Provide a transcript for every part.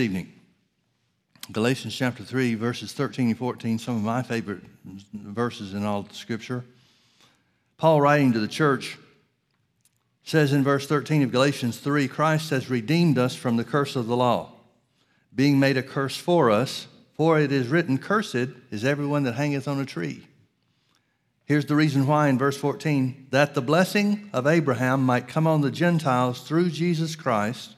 evening. Galatians chapter 3, verses 13 and 14, some of my favorite verses in all Scripture. Paul, writing to the church, says in verse 13 of Galatians 3 Christ has redeemed us from the curse of the law, being made a curse for us, for it is written, Cursed is everyone that hangeth on a tree. Here's the reason why in verse 14 that the blessing of Abraham might come on the Gentiles through Jesus Christ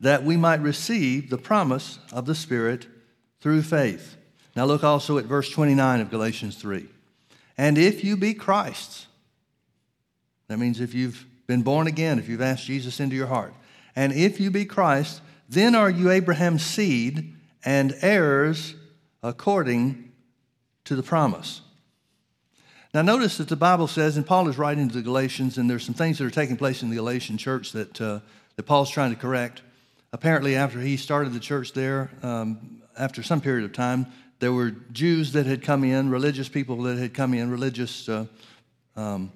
that we might receive the promise of the Spirit through faith. Now look also at verse 29 of Galatians 3. And if you be Christ's, that means if you've been born again, if you've asked Jesus into your heart, and if you be Christ, then are you Abraham's seed and heirs according to the promise. Now, notice that the Bible says, and Paul is writing to the Galatians, and there's some things that are taking place in the Galatian church that, uh, that Paul's trying to correct apparently, after he started the church there, um, after some period of time, there were Jews that had come in, religious people that had come in, religious uh, um,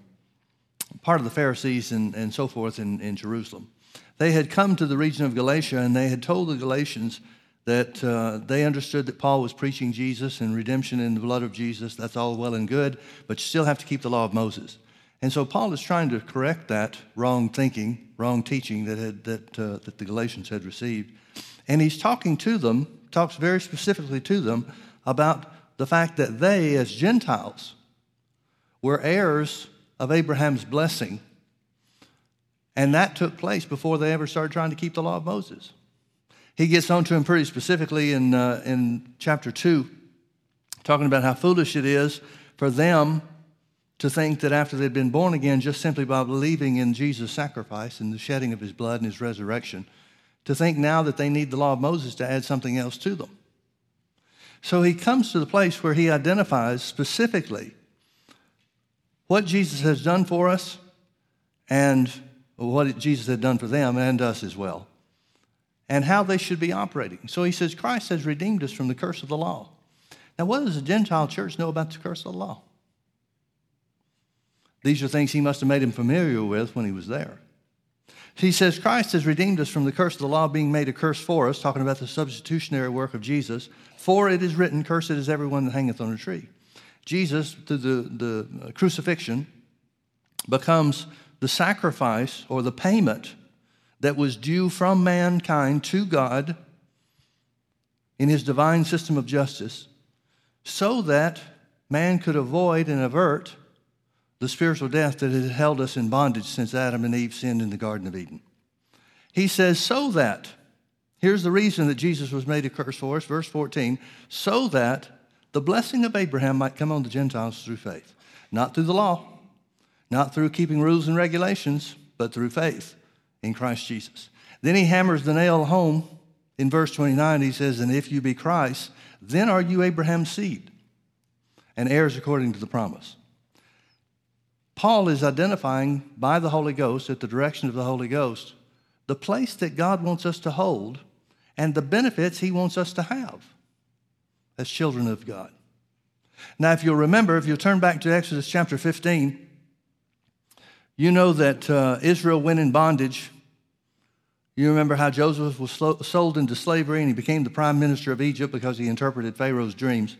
part of the Pharisees and, and so forth in, in Jerusalem. They had come to the region of Galatia and they had told the Galatians that uh, they understood that Paul was preaching Jesus and redemption in the blood of Jesus. That's all well and good, but you still have to keep the law of Moses. And so Paul is trying to correct that wrong thinking, wrong teaching that, had, that, uh, that the Galatians had received. And he's talking to them, talks very specifically to them about the fact that they, as Gentiles, were heirs of Abraham's blessing. And that took place before they ever started trying to keep the law of Moses. He gets on to him pretty specifically in, uh, in chapter 2, talking about how foolish it is for them to think that after they'd been born again, just simply by believing in Jesus' sacrifice and the shedding of his blood and his resurrection, to think now that they need the law of Moses to add something else to them. So he comes to the place where he identifies specifically what Jesus has done for us and what Jesus had done for them and us as well, and how they should be operating. So he says, Christ has redeemed us from the curse of the law. Now, what does the Gentile church know about the curse of the law? These are things he must have made him familiar with when he was there. He says, Christ has redeemed us from the curse of the law being made a curse for us, talking about the substitutionary work of Jesus. For it is written, Cursed is everyone that hangeth on a tree. Jesus, through the, the crucifixion, becomes the sacrifice or the payment that was due from mankind to God in his divine system of justice so that man could avoid and avert the spiritual death that had held us in bondage since Adam and Eve sinned in the Garden of Eden. He says, so that, here's the reason that Jesus was made a curse for us, verse 14, so that the blessing of Abraham might come on the Gentiles through faith. Not through the law, not through keeping rules and regulations, but through faith in Christ Jesus. Then he hammers the nail home in verse 29. He says, And if you be Christ, then are you Abraham's seed and heirs according to the promise. Paul is identifying by the Holy Ghost, at the direction of the Holy Ghost, the place that God wants us to hold and the benefits he wants us to have as children of God. Now, if you'll remember, if you'll turn back to Exodus chapter 15, you know that uh, Israel went in bondage. You remember how Joseph was sold into slavery and he became the prime minister of Egypt because he interpreted Pharaoh's dreams.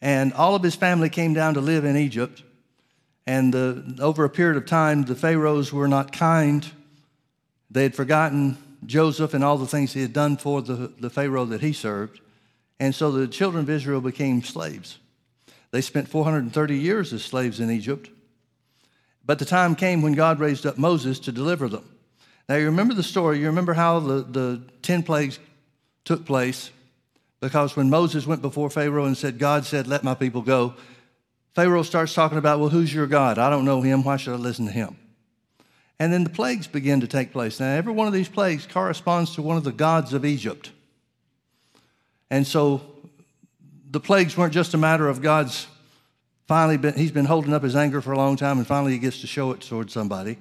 And all of his family came down to live in Egypt. And the, over a period of time, the Pharaohs were not kind. They had forgotten Joseph and all the things he had done for the, the Pharaoh that he served. And so the children of Israel became slaves. They spent 430 years as slaves in Egypt. But the time came when God raised up Moses to deliver them. Now, you remember the story. You remember how the, the 10 plagues took place? Because when Moses went before Pharaoh and said, God said, Let my people go, Pharaoh starts talking about, well, who's your God? I don't know him. Why should I listen to him? And then the plagues begin to take place. Now, every one of these plagues corresponds to one of the gods of Egypt. And so the plagues weren't just a matter of God's finally been, he's been holding up his anger for a long time and finally he gets to show it towards somebody.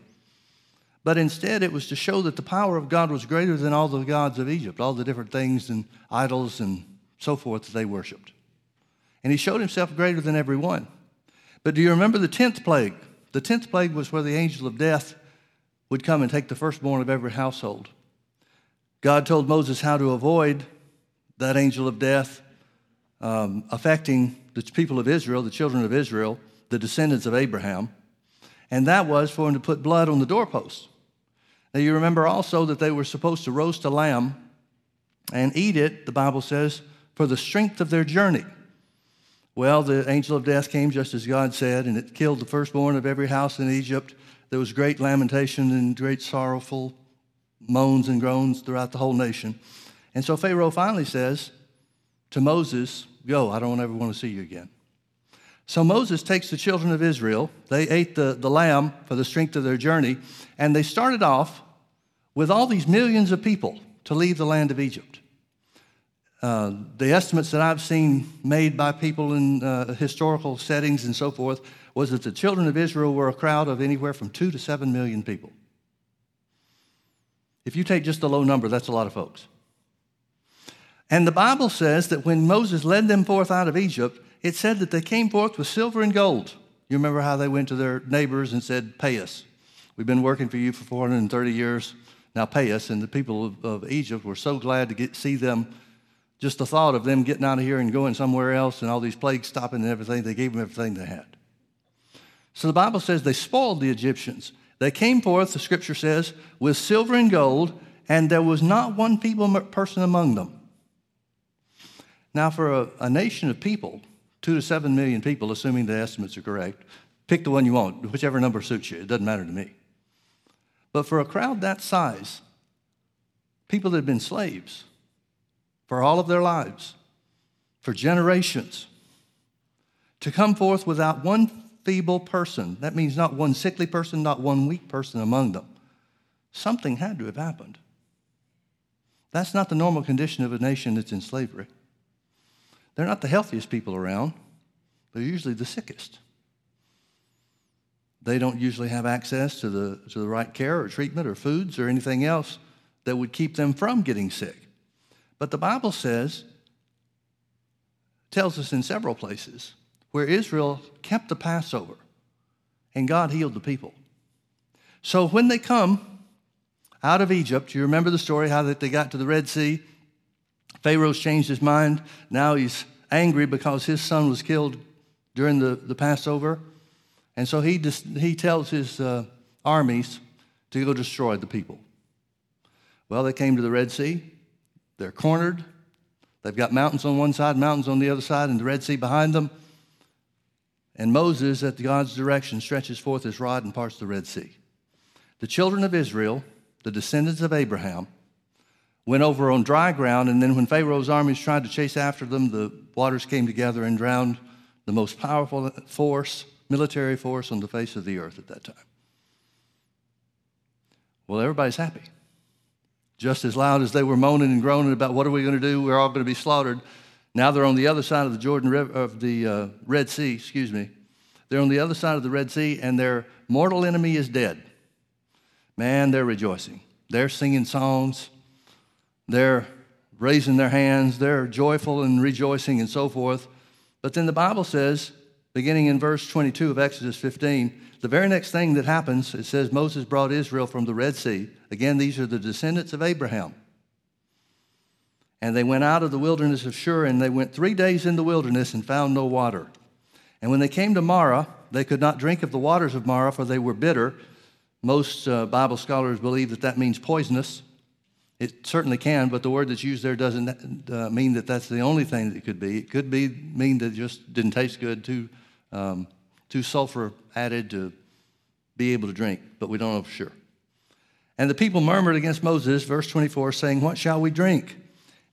But instead, it was to show that the power of God was greater than all the gods of Egypt, all the different things and idols and so forth that they worshiped. And he showed himself greater than every one. But do you remember the 10th plague? The 10th plague was where the angel of death would come and take the firstborn of every household. God told Moses how to avoid that angel of death um, affecting the people of Israel, the children of Israel, the descendants of Abraham. And that was for him to put blood on the doorposts. Now, you remember also that they were supposed to roast a lamb and eat it, the Bible says, for the strength of their journey. Well, the angel of death came just as God said, and it killed the firstborn of every house in Egypt. There was great lamentation and great sorrowful moans and groans throughout the whole nation. And so Pharaoh finally says to Moses, Go, I don't ever want to see you again. So Moses takes the children of Israel. They ate the, the lamb for the strength of their journey, and they started off with all these millions of people to leave the land of Egypt. Uh, the estimates that I've seen made by people in uh, historical settings and so forth was that the children of Israel were a crowd of anywhere from two to seven million people. If you take just the low number, that's a lot of folks. And the Bible says that when Moses led them forth out of Egypt, it said that they came forth with silver and gold. You remember how they went to their neighbors and said, Pay us. We've been working for you for 430 years. Now pay us. And the people of, of Egypt were so glad to get, see them. Just the thought of them getting out of here and going somewhere else and all these plagues stopping and everything, they gave them everything they had. So the Bible says they spoiled the Egyptians. They came forth, the scripture says, with silver and gold, and there was not one people person among them. Now, for a, a nation of people, two to seven million people, assuming the estimates are correct, pick the one you want, whichever number suits you. It doesn't matter to me. But for a crowd that size, people that have been slaves for all of their lives, for generations, to come forth without one feeble person, that means not one sickly person, not one weak person among them, something had to have happened. That's not the normal condition of a nation that's in slavery. They're not the healthiest people around, they're usually the sickest. They don't usually have access to the, to the right care or treatment or foods or anything else that would keep them from getting sick. But the Bible says, tells us in several places, where Israel kept the Passover and God healed the people. So when they come out of Egypt, you remember the story how that they got to the Red Sea? Pharaoh's changed his mind. Now he's angry because his son was killed during the, the Passover. And so he, just, he tells his uh, armies to go destroy the people. Well, they came to the Red Sea. They're cornered. They've got mountains on one side, mountains on the other side, and the Red Sea behind them. And Moses, at God's direction, stretches forth his rod and parts the Red Sea. The children of Israel, the descendants of Abraham, went over on dry ground, and then when Pharaoh's armies tried to chase after them, the waters came together and drowned the most powerful force military force on the face of the earth at that time. Well, everybody's happy. Just as loud as they were moaning and groaning about what are we going to do, we're all going to be slaughtered. Now they're on the other side of the Jordan River, of the uh, Red Sea, excuse me. They're on the other side of the Red Sea, and their mortal enemy is dead. Man, they're rejoicing. They're singing songs. They're raising their hands. They're joyful and rejoicing and so forth. But then the Bible says beginning in verse 22 of Exodus 15, the very next thing that happens, it says Moses brought Israel from the Red Sea. Again, these are the descendants of Abraham. And they went out of the wilderness of Shur, and they went three days in the wilderness and found no water. And when they came to Marah, they could not drink of the waters of Marah, for they were bitter. Most uh, Bible scholars believe that that means poisonous. It certainly can, but the word that's used there doesn't uh, mean that that's the only thing that it could be. It could be mean that it just didn't taste good, too um, too sulfur added to be able to drink, but we don't know for sure. And the people murmured against Moses, verse 24, saying, What shall we drink?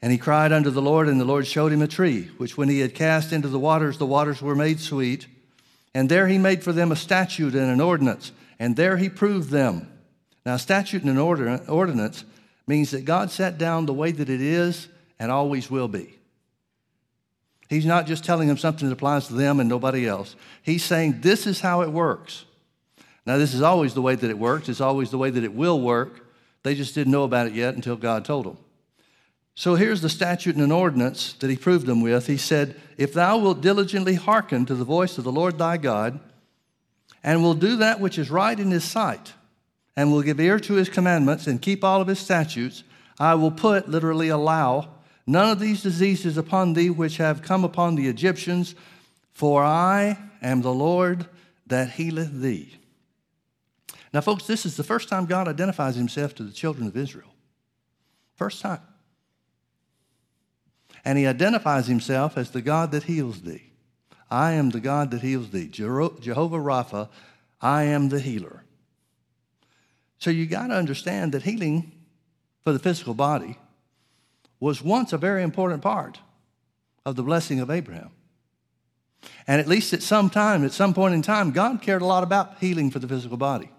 And he cried unto the Lord, and the Lord showed him a tree, which when he had cast into the waters, the waters were made sweet. And there he made for them a statute and an ordinance, and there he proved them. Now, statute and an ordinance means that God set down the way that it is and always will be. He's not just telling them something that applies to them and nobody else. He's saying, This is how it works. Now, this is always the way that it works, it's always the way that it will work. They just didn't know about it yet until God told them. So here's the statute and an ordinance that he proved them with. He said, If thou wilt diligently hearken to the voice of the Lord thy God, and will do that which is right in his sight, and will give ear to his commandments, and keep all of his statutes, I will put, literally allow, none of these diseases upon thee which have come upon the Egyptians, for I am the Lord that healeth thee. Now, folks, this is the first time God identifies himself to the children of Israel. First time. And he identifies himself as the God that heals thee. I am the God that heals thee. Jehovah Rapha, I am the healer. So you got to understand that healing for the physical body was once a very important part of the blessing of Abraham. And at least at some time, at some point in time, God cared a lot about healing for the physical body.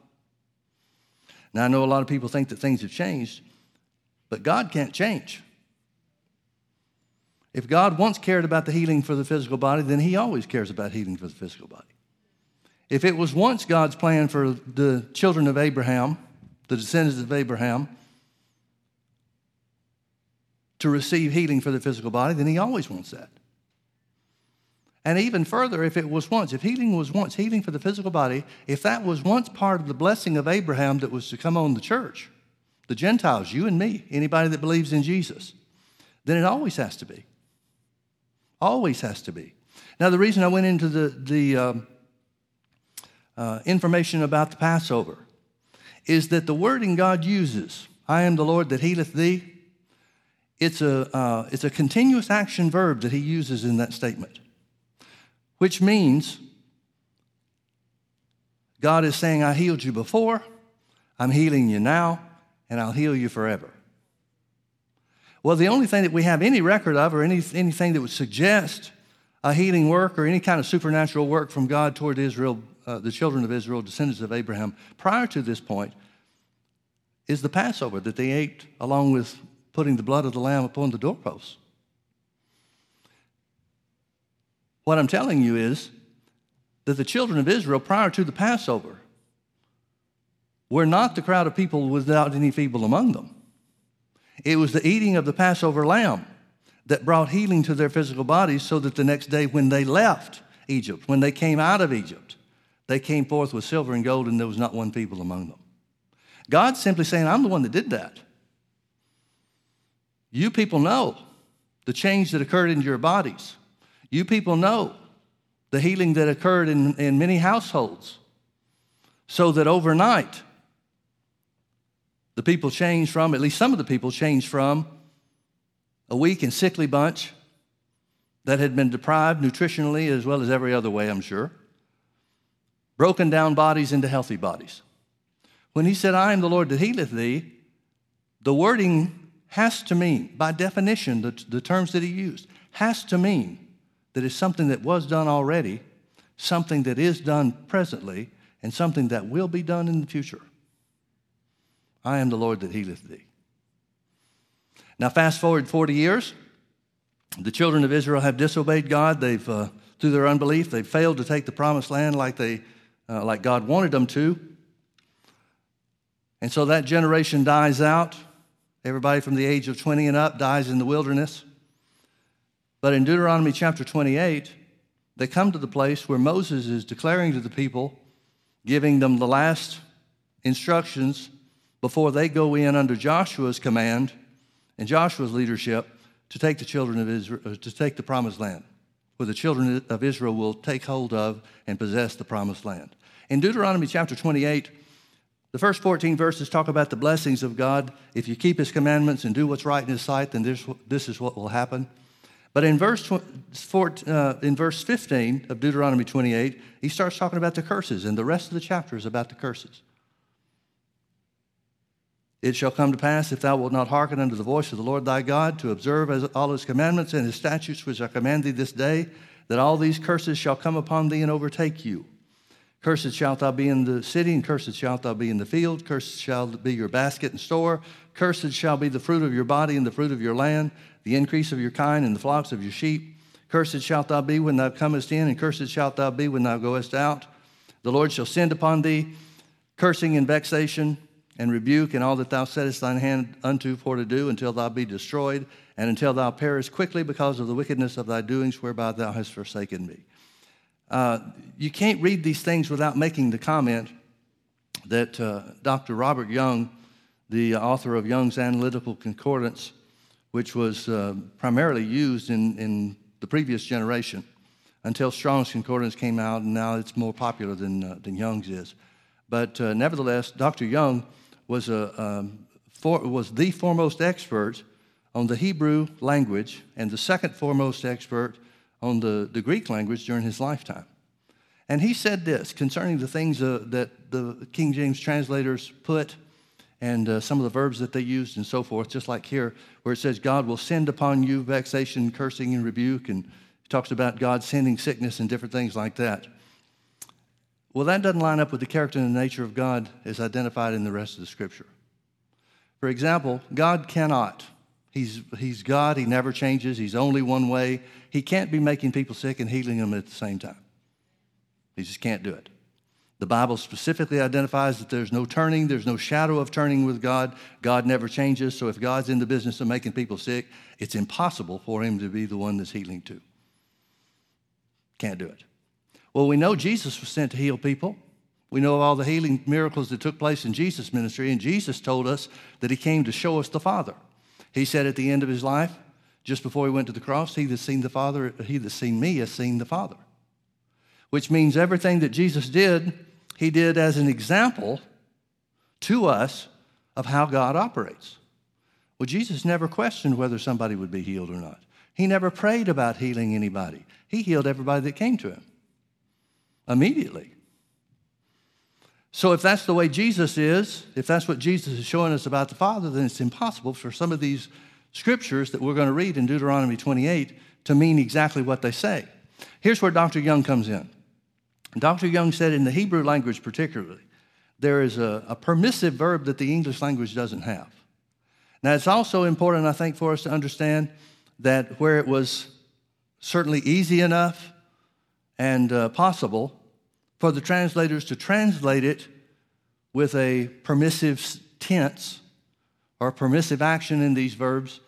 Now, I know a lot of people think that things have changed, but God can't change. If God once cared about the healing for the physical body, then He always cares about healing for the physical body. If it was once God's plan for the children of Abraham, the descendants of Abraham, to receive healing for the physical body, then He always wants that. And even further, if it was once, if healing was once healing for the physical body, if that was once part of the blessing of Abraham that was to come on the church, the Gentiles, you and me, anybody that believes in Jesus, then it always has to be. Always has to be. Now, the reason I went into the, the um, uh, information about the Passover is that the wording God uses, I am the Lord that healeth thee, it's a, uh, it's a continuous action verb that he uses in that statement which means God is saying, I healed you before, I'm healing you now, and I'll heal you forever. Well, the only thing that we have any record of, or any, anything that would suggest a healing work or any kind of supernatural work from God toward Israel, uh, the children of Israel, descendants of Abraham, prior to this point, is the Passover that they ate along with putting the blood of the lamb upon the doorposts. What I'm telling you is that the children of Israel, prior to the Passover, were not the crowd of people without any feeble among them. It was the eating of the Passover lamb that brought healing to their physical bodies so that the next day, when they left Egypt, when they came out of Egypt, they came forth with silver and gold and there was not one feeble among them. God's simply saying, I'm the one that did that. You people know the change that occurred in your bodies. You people know the healing that occurred in, in many households. So that overnight, the people changed from, at least some of the people changed from, a weak and sickly bunch that had been deprived nutritionally as well as every other way, I'm sure, broken down bodies into healthy bodies. When he said, I am the Lord that healeth thee, the wording has to mean, by definition, the, the terms that he used, has to mean that is something that was done already, something that is done presently, and something that will be done in the future. I am the Lord that healeth thee. Now, fast forward 40 years. The children of Israel have disobeyed God. They've, uh, through their unbelief, they've failed to take the promised land like, they, uh, like God wanted them to. And so that generation dies out. Everybody from the age of 20 and up dies in the wilderness. But in Deuteronomy chapter 28, they come to the place where Moses is declaring to the people, giving them the last instructions before they go in under Joshua's command and Joshua's leadership to take the children of Israel, uh, to take the promised land, where the children of Israel will take hold of and possess the promised land. In Deuteronomy chapter 28, the first 14 verses talk about the blessings of God. If you keep his commandments and do what's right in his sight, then this, this is what will happen. But in verse, uh, in verse 15 of Deuteronomy 28, he starts talking about the curses, and the rest of the chapter is about the curses. It shall come to pass, if thou wilt not hearken unto the voice of the Lord thy God, to observe all his commandments and his statutes which I command thee this day, that all these curses shall come upon thee and overtake you. Cursed shalt thou be in the city, and cursed shalt thou be in the field. Cursed shall be your basket and store. Cursed shall be the fruit of your body and the fruit of your land the increase of your kind and the flocks of your sheep. Cursed shalt thou be when thou comest in, and cursed shalt thou be when thou goest out. The Lord shall send upon thee cursing and vexation and rebuke and all that thou settest thine hand unto for to do until thou be destroyed and until thou perish quickly because of the wickedness of thy doings whereby thou hast forsaken me. Uh, you can't read these things without making the comment that uh, Dr. Robert Young the author of Young's Analytical Concordance, which was uh, primarily used in, in the previous generation until Strong's Concordance came out, and now it's more popular than, uh, than Young's is. But uh, nevertheless, Dr. Young was, a, um, for, was the foremost expert on the Hebrew language and the second foremost expert on the, the Greek language during his lifetime. And he said this concerning the things uh, that the King James translators put and uh, some of the verbs that they used and so forth, just like here, where it says, God will send upon you vexation, cursing, and rebuke, and talks about God sending sickness and different things like that. Well, that doesn't line up with the character and the nature of God as identified in the rest of the scripture. For example, God cannot. He's, he's God, He never changes, He's only one way. He can't be making people sick and healing them at the same time. He just can't do it. The Bible specifically identifies that there's no turning, there's no shadow of turning with God. God never changes. So if God's in the business of making people sick, it's impossible for him to be the one that's healing too. Can't do it. Well, we know Jesus was sent to heal people. We know of all the healing miracles that took place in Jesus' ministry, and Jesus told us that he came to show us the Father. He said at the end of his life, just before he went to the cross, he that's seen the Father, he that's seen me has seen the Father. Which means everything that Jesus did he did as an example to us of how God operates. Well, Jesus never questioned whether somebody would be healed or not. He never prayed about healing anybody. He healed everybody that came to him immediately. So, if that's the way Jesus is, if that's what Jesus is showing us about the Father, then it's impossible for some of these scriptures that we're going to read in Deuteronomy 28 to mean exactly what they say. Here's where Dr. Young comes in. Dr. Young said in the Hebrew language, particularly, there is a, a, permissive verb that the English language doesn't have. Now, it's also important, I think, for us to understand that where it was certainly easy enough and uh, possible for the translators to translate it with a permissive tense or permissive action in these verbs,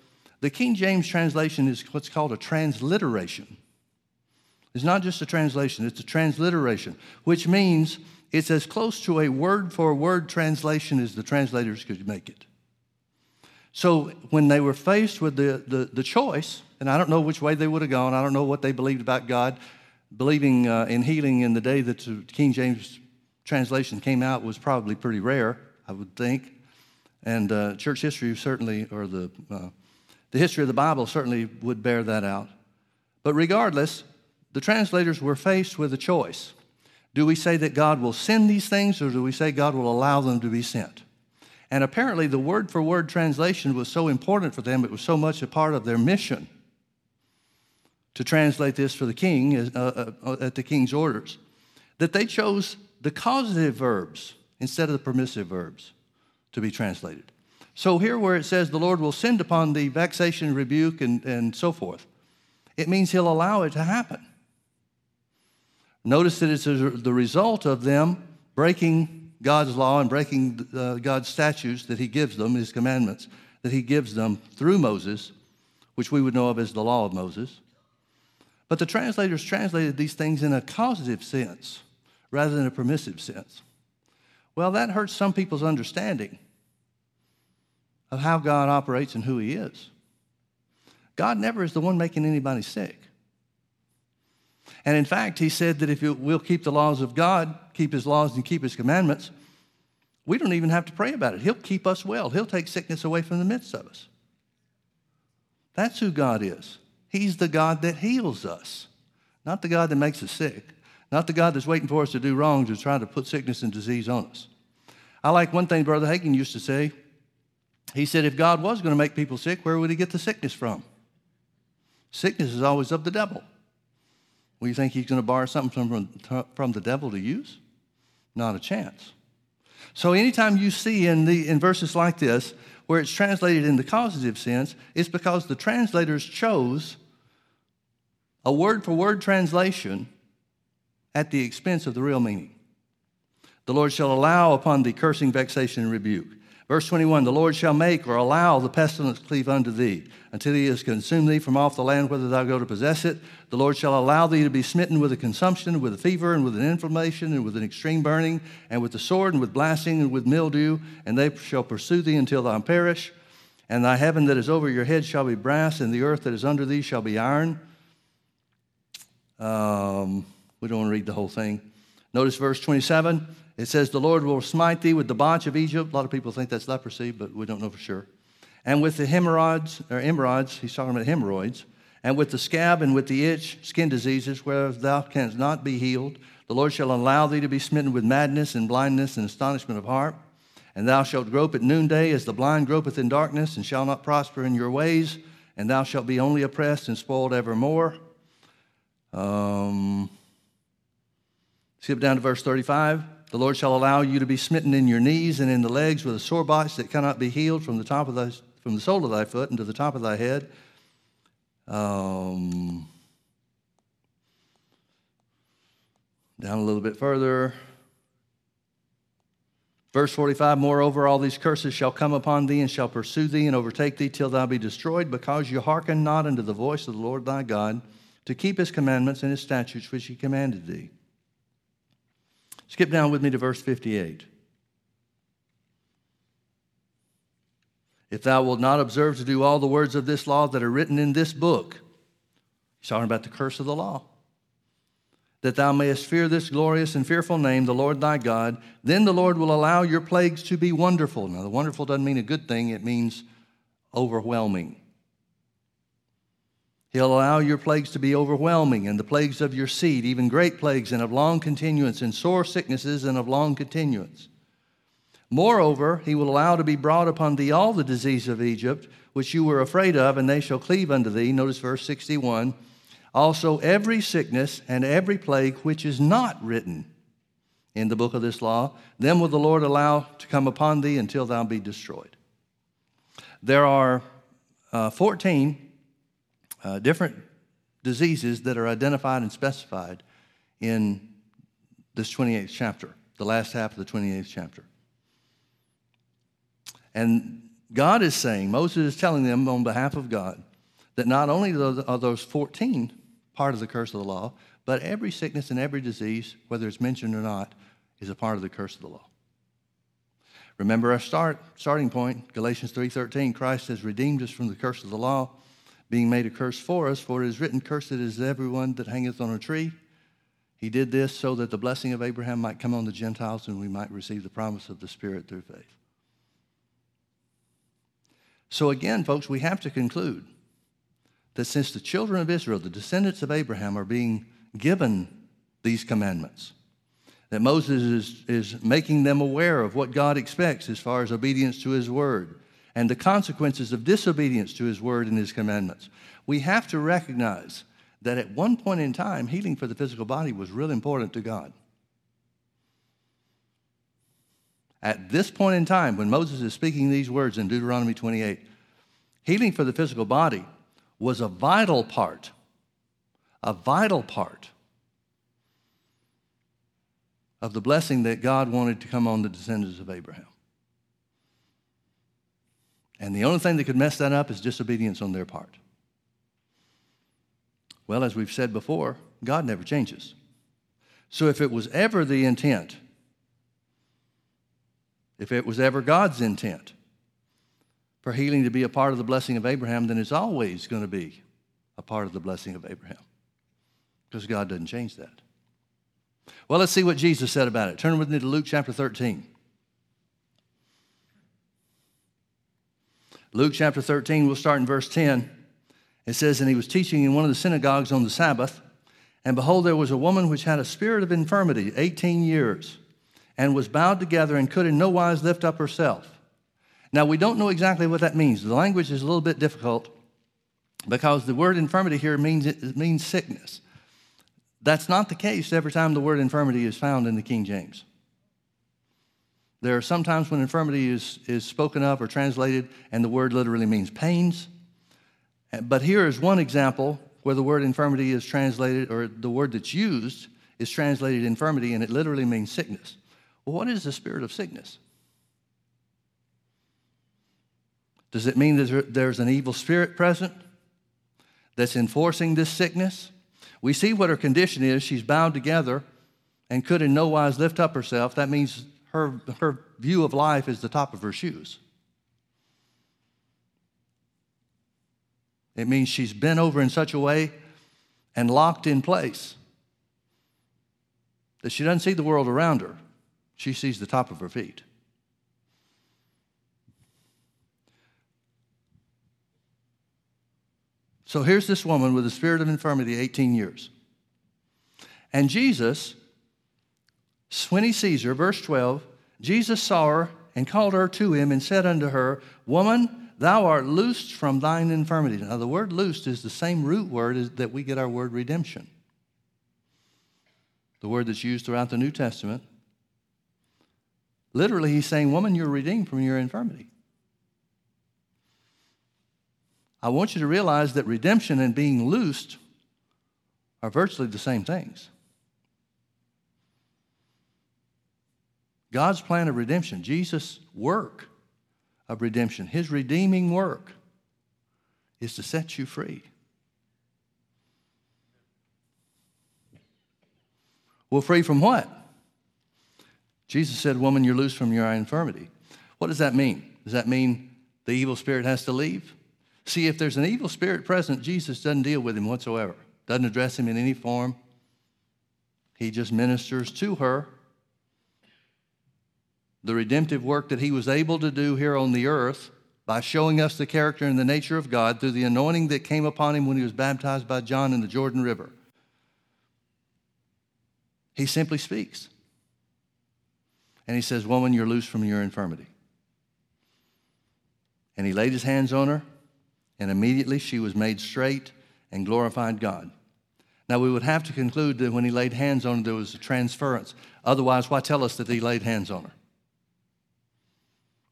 the King James translation is what's called a transliteration. It's not just a translation, it's a transliteration, which means it's as close to a word for word translation as the translators could make it. So when they were faced with the, the, the, choice, and I don't know which way they would have gone, I don't know what they believed about God, believing uh, in healing in the day that the King James translation came out was probably pretty rare, I would think. And uh, church history certainly, or the, uh, the history of the Bible certainly would bear that out. But regardless, the translators were faced with a choice. Do we say that God will send these things, or do we say God will allow them to be sent? And apparently, the word for word translation was so important for them, it was so much a part of their mission to translate this for the king uh, uh, uh, at the king's orders, that they chose the causative verbs instead of the permissive verbs to be translated. So, here where it says, The Lord will send upon thee vexation, rebuke, and, and so forth, it means he'll allow it to happen. Notice that it's the result of them breaking God's law and breaking uh, God's statutes that He gives them, His commandments, that He gives them through Moses, which we would know of as the law of Moses. But the translators translated these things in a causative sense rather than a permissive sense. Well, that hurts some people's understanding of how God operates and who He is. God never is the one making anybody sick. And in fact, he said that if we'll keep the laws of God, keep his laws, and keep his commandments, we don't even have to pray about it. He'll keep us well, he'll take sickness away from the midst of us. That's who God is. He's the God that heals us, not the God that makes us sick, not the God that's waiting for us to do wrong to try to put sickness and disease on us. I like one thing Brother Hagin used to say. He said, if God was going to make people sick, where would he get the sickness from? Sickness is always of the devil. Well, you think he's going to borrow something from, from the devil to use? Not a chance. So anytime you see in, the, in verses like this, where it's translated in the causative sense, it's because the translators chose a word for word translation at the expense of the real meaning. The Lord shall allow upon the cursing, vexation, and rebuke. Verse 21 The Lord shall make or allow the pestilence cleave unto thee, until he has consumed thee from off the land whither thou go to possess it. The Lord shall allow thee to be smitten with a consumption, with a fever, and with an inflammation, and with an extreme burning, and with the sword, and with blasting, and with mildew, and they shall pursue thee until thou perish. And thy heaven that is over your head shall be brass, and the earth that is under thee shall be iron. Um, we don't want to read the whole thing. Notice verse 27. It says, The Lord will smite thee with the botch of Egypt. A lot of people think that's leprosy, but we don't know for sure. And with the hemorrhoids, or hemorrhoids, he's talking about hemorrhoids, and with the scab and with the itch, skin diseases, whereas thou canst not be healed. The Lord shall allow thee to be smitten with madness and blindness and astonishment of heart. And thou shalt grope at noonday as the blind gropeth in darkness, and shall not prosper in your ways, and thou shalt be only oppressed and spoiled evermore. Um, skip down to verse 35. The Lord shall allow you to be smitten in your knees and in the legs with a sore bites that cannot be healed from the top of thy, from the sole of thy foot and to the top of thy head. Um, down a little bit further. Verse 45 Moreover, all these curses shall come upon thee and shall pursue thee and overtake thee till thou be destroyed, because you hearken not unto the voice of the Lord thy God to keep his commandments and his statutes which he commanded thee. Skip down with me to verse 58. If thou wilt not observe to do all the words of this law that are written in this book, he's talking about the curse of the law that thou mayest fear this glorious and fearful name, the Lord thy God. Then the Lord will allow your plagues to be wonderful. Now, the wonderful doesn't mean a good thing, it means overwhelming. He'll allow your plagues to be overwhelming, and the plagues of your seed, even great plagues, and of long continuance, and sore sicknesses, and of long continuance. Moreover, he will allow to be brought upon thee all the disease of Egypt, which you were afraid of, and they shall cleave unto thee. Notice verse 61 also every sickness and every plague which is not written in the book of this law, them will the Lord allow to come upon thee until thou be destroyed. There are uh, 14 uh, different diseases that are identified and specified in this 28th chapter, the last half of the 28th chapter. And God is saying, Moses is telling them on behalf of God, that not only are those 14 part of the curse of the law, but every sickness and every disease, whether it's mentioned or not, is a part of the curse of the law. Remember our start, starting point, Galatians 3:13, Christ has redeemed us from the curse of the law, being made a curse for us, for it is written, Cursed is everyone that hangeth on a tree. He did this so that the blessing of Abraham might come on the Gentiles and we might receive the promise of the Spirit through faith. So again, folks, we have to conclude that since the children of Israel, the descendants of Abraham, are being given these commandments, that Moses is, is making them aware of what God expects as far as obedience to his word and the consequences of disobedience to his word and his commandments. We have to recognize that at one point in time, healing for the physical body was real important to God. At this point in time, when Moses is speaking these words in Deuteronomy 28, healing for the physical body was a vital part, a vital part of the blessing that God wanted to come on the descendants of Abraham. And the only thing that could mess that up is disobedience on their part. Well, as we've said before, God never changes. So if it was ever the intent, if it was ever God's intent for healing to be a part of the blessing of Abraham, then it's always going to be a part of the blessing of Abraham because God doesn't change that. Well, let's see what Jesus said about it. Turn with me to Luke chapter 13. Luke chapter 13, we'll start in verse 10. It says, And he was teaching in one of the synagogues on the Sabbath, and behold, there was a woman which had a spirit of infirmity 18 years, and was bowed together and could in no wise lift up herself. Now, we don't know exactly what that means. The language is a little bit difficult because the word infirmity here means, it means sickness. That's not the case every time the word infirmity is found in the King James. There are sometimes when infirmity is, is spoken of or translated, and the word literally means pains. But here is one example where the word infirmity is translated, or the word that's used is translated infirmity, and it literally means sickness. Well, what is the spirit of sickness? Does it mean that there's an evil spirit present that's enforcing this sickness? We see what her condition is. She's bound together and could in no wise lift up herself. That means her, her view of life is the top of her shoes. It means she's bent over in such a way and locked in place that she doesn't see the world around her. She sees the top of her feet. So here's this woman with a spirit of infirmity, 18 years. And Jesus, when he sees her, verse 12, Jesus saw her and called her to him and said unto her, Woman, thou art loosed from thine infirmity. Now, the word loosed is the same root word that we get our word redemption. The word that's used throughout the New Testament. Literally, he's saying, Woman, you're redeemed from your infirmity. I want you to realize that redemption and being loosed are virtually the same things. God's plan of redemption, Jesus' work of redemption, his redeeming work, is to set you free. Well, free from what? Jesus said, Woman, you're loose from your infirmity. What does that mean? Does that mean the evil spirit has to leave? See, if there's an evil spirit present, Jesus doesn't deal with him whatsoever, doesn't address him in any form. He just ministers to her the redemptive work that he was able to do here on the earth by showing us the character and the nature of God through the anointing that came upon him when he was baptized by John in the Jordan River. He simply speaks. And he says, Woman, you're loose from your infirmity. And he laid his hands on her, and immediately she was made straight and glorified God. Now, we would have to conclude that when he laid hands on her, there was a transference. Otherwise, why tell us that he laid hands on her?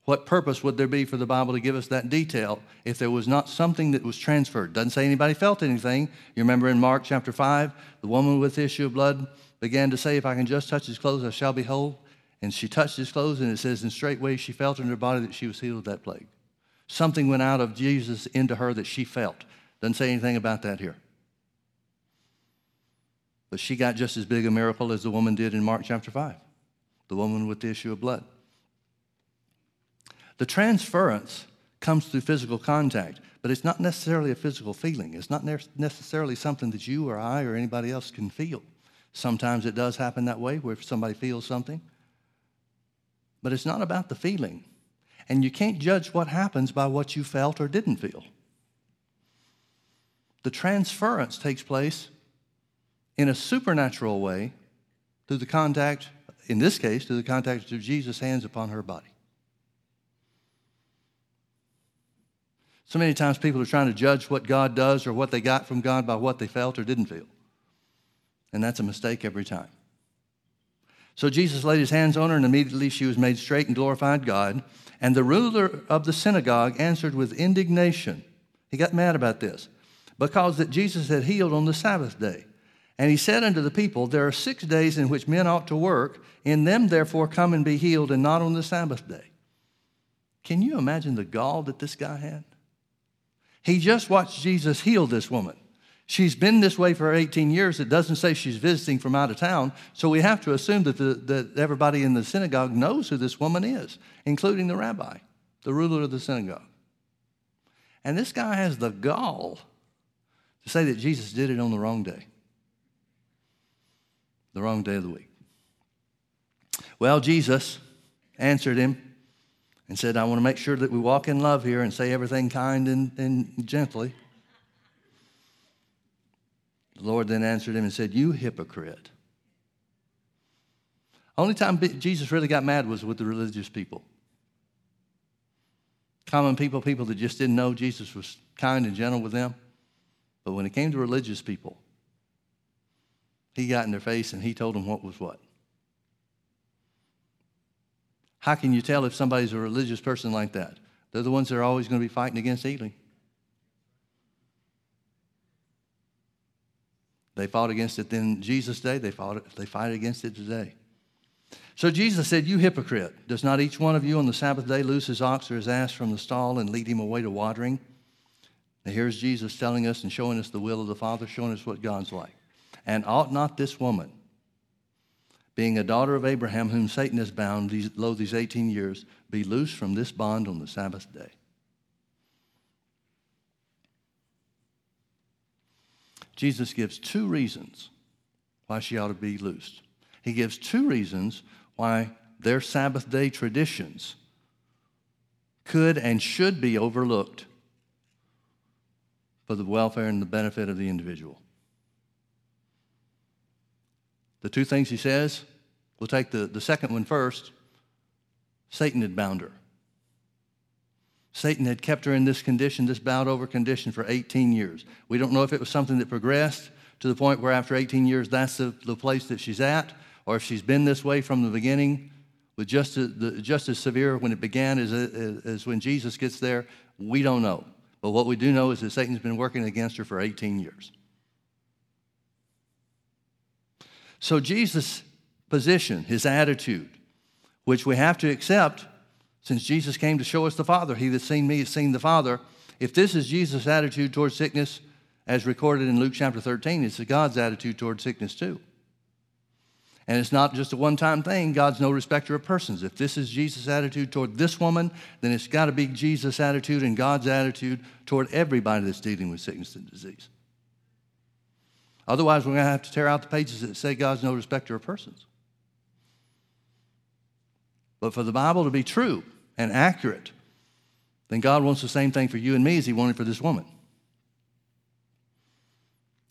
What purpose would there be for the Bible to give us that detail if there was not something that was transferred? Doesn't say anybody felt anything. You remember in Mark chapter 5, the woman with the issue of blood began to say, If I can just touch his clothes, I shall be whole. And she touched his clothes, and it says, And straightway she felt in her body that she was healed of that plague. Something went out of Jesus into her that she felt. Doesn't say anything about that here. But she got just as big a miracle as the woman did in Mark chapter 5, the woman with the issue of blood. The transference comes through physical contact, but it's not necessarily a physical feeling. It's not necessarily something that you or I or anybody else can feel. Sometimes it does happen that way where somebody feels something, but it's not about the feeling. And you can't judge what happens by what you felt or didn't feel. The transference takes place in a supernatural way through the contact, in this case, through the contact of Jesus' hands upon her body. So many times people are trying to judge what God does or what they got from God by what they felt or didn't feel. And that's a mistake every time. So Jesus laid his hands on her, and immediately she was made straight and glorified God. And the ruler of the synagogue answered with indignation. He got mad about this because that Jesus had healed on the Sabbath day. And he said unto the people, There are six days in which men ought to work. In them, therefore, come and be healed, and not on the Sabbath day. Can you imagine the gall that this guy had? He just watched Jesus heal this woman. She's been this way for 18 years. It doesn't say she's visiting from out of town. So we have to assume that, the, that everybody in the synagogue knows who this woman is, including the rabbi, the ruler of the synagogue. And this guy has the gall to say that Jesus did it on the wrong day, the wrong day of the week. Well, Jesus answered him and said, I want to make sure that we walk in love here and say everything kind and, and gently. The Lord then answered him and said, You hypocrite. Only time Jesus really got mad was with the religious people. Common people, people that just didn't know Jesus was kind and gentle with them. But when it came to religious people, he got in their face and he told them what was what. How can you tell if somebody's a religious person like that? They're the ones that are always going to be fighting against healing. They fought against it in Jesus' day, they, fought they fight against it today. So Jesus said, You hypocrite, does not each one of you on the Sabbath day loose his ox or his ass from the stall and lead him away to watering? Now here's Jesus telling us and showing us the will of the Father, showing us what God's like. And ought not this woman, being a daughter of Abraham, whom Satan has bound these, lo these 18 years, be loosed from this bond on the Sabbath day? Jesus gives two reasons why she ought to be loosed. He gives two reasons why their Sabbath day traditions could and should be overlooked for the welfare and the benefit of the individual. The two things he says, we'll take the, the second one first. Satan had bound her. Satan had kept her in this condition, this bowed over condition, for 18 years. We don't know if it was something that progressed to the point where after 18 years that's the, the place that she's at, or if she's been this way from the beginning with just, a, the, just as severe when it began as, as when Jesus gets there. We don't know. But what we do know is that Satan's been working against her for 18 years. So Jesus' position, his attitude, which we have to accept since Jesus came to show us the Father, he that's seen me has seen the Father. If this is Jesus' attitude towards sickness, as recorded in Luke chapter 13, it's God's attitude towards sickness too. And it's not just a one time thing. God's no respecter of persons. If this is Jesus' attitude toward this woman, then it's got to be Jesus' attitude and God's attitude toward everybody that's dealing with sickness and disease. Otherwise, we're going to have to tear out the pages that say God's no respecter of persons. But for the Bible to be true and accurate, then God wants the same thing for you and me as He wanted for this woman.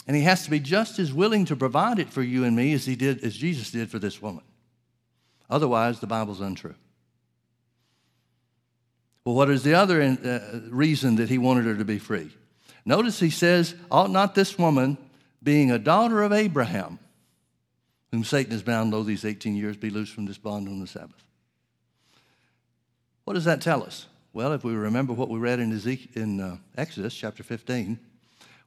And he has to be just as willing to provide it for you and me as he did as Jesus did for this woman. Otherwise, the Bible's untrue. Well, what is the other uh, reason that he wanted her to be free? Notice he says, Ought not this woman, being a daughter of Abraham, whom Satan has bound lo these 18 years, be loosed from this bond on the Sabbath? What does that tell us? Well, if we remember what we read in, Ezekiel, in uh, Exodus chapter 15,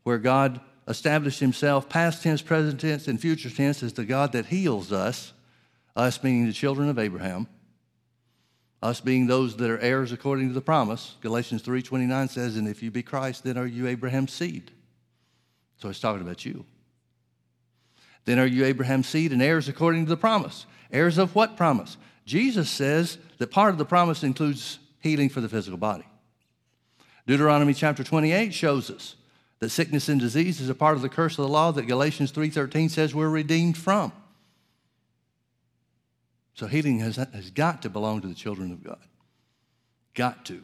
where God established himself past tense, present tense, and future tense as the God that heals us, us being the children of Abraham, us being those that are heirs according to the promise. Galatians 3:29 says, "And if you be Christ, then are you Abraham's seed." So it's talking about you. Then are you Abraham's seed and heirs according to the promise? Heirs of what promise? Jesus says that part of the promise includes healing for the physical body. Deuteronomy chapter 28 shows us that sickness and disease is a part of the curse of the law that Galatians 3:13 says we're redeemed from. So healing has, has got to belong to the children of God. Got to.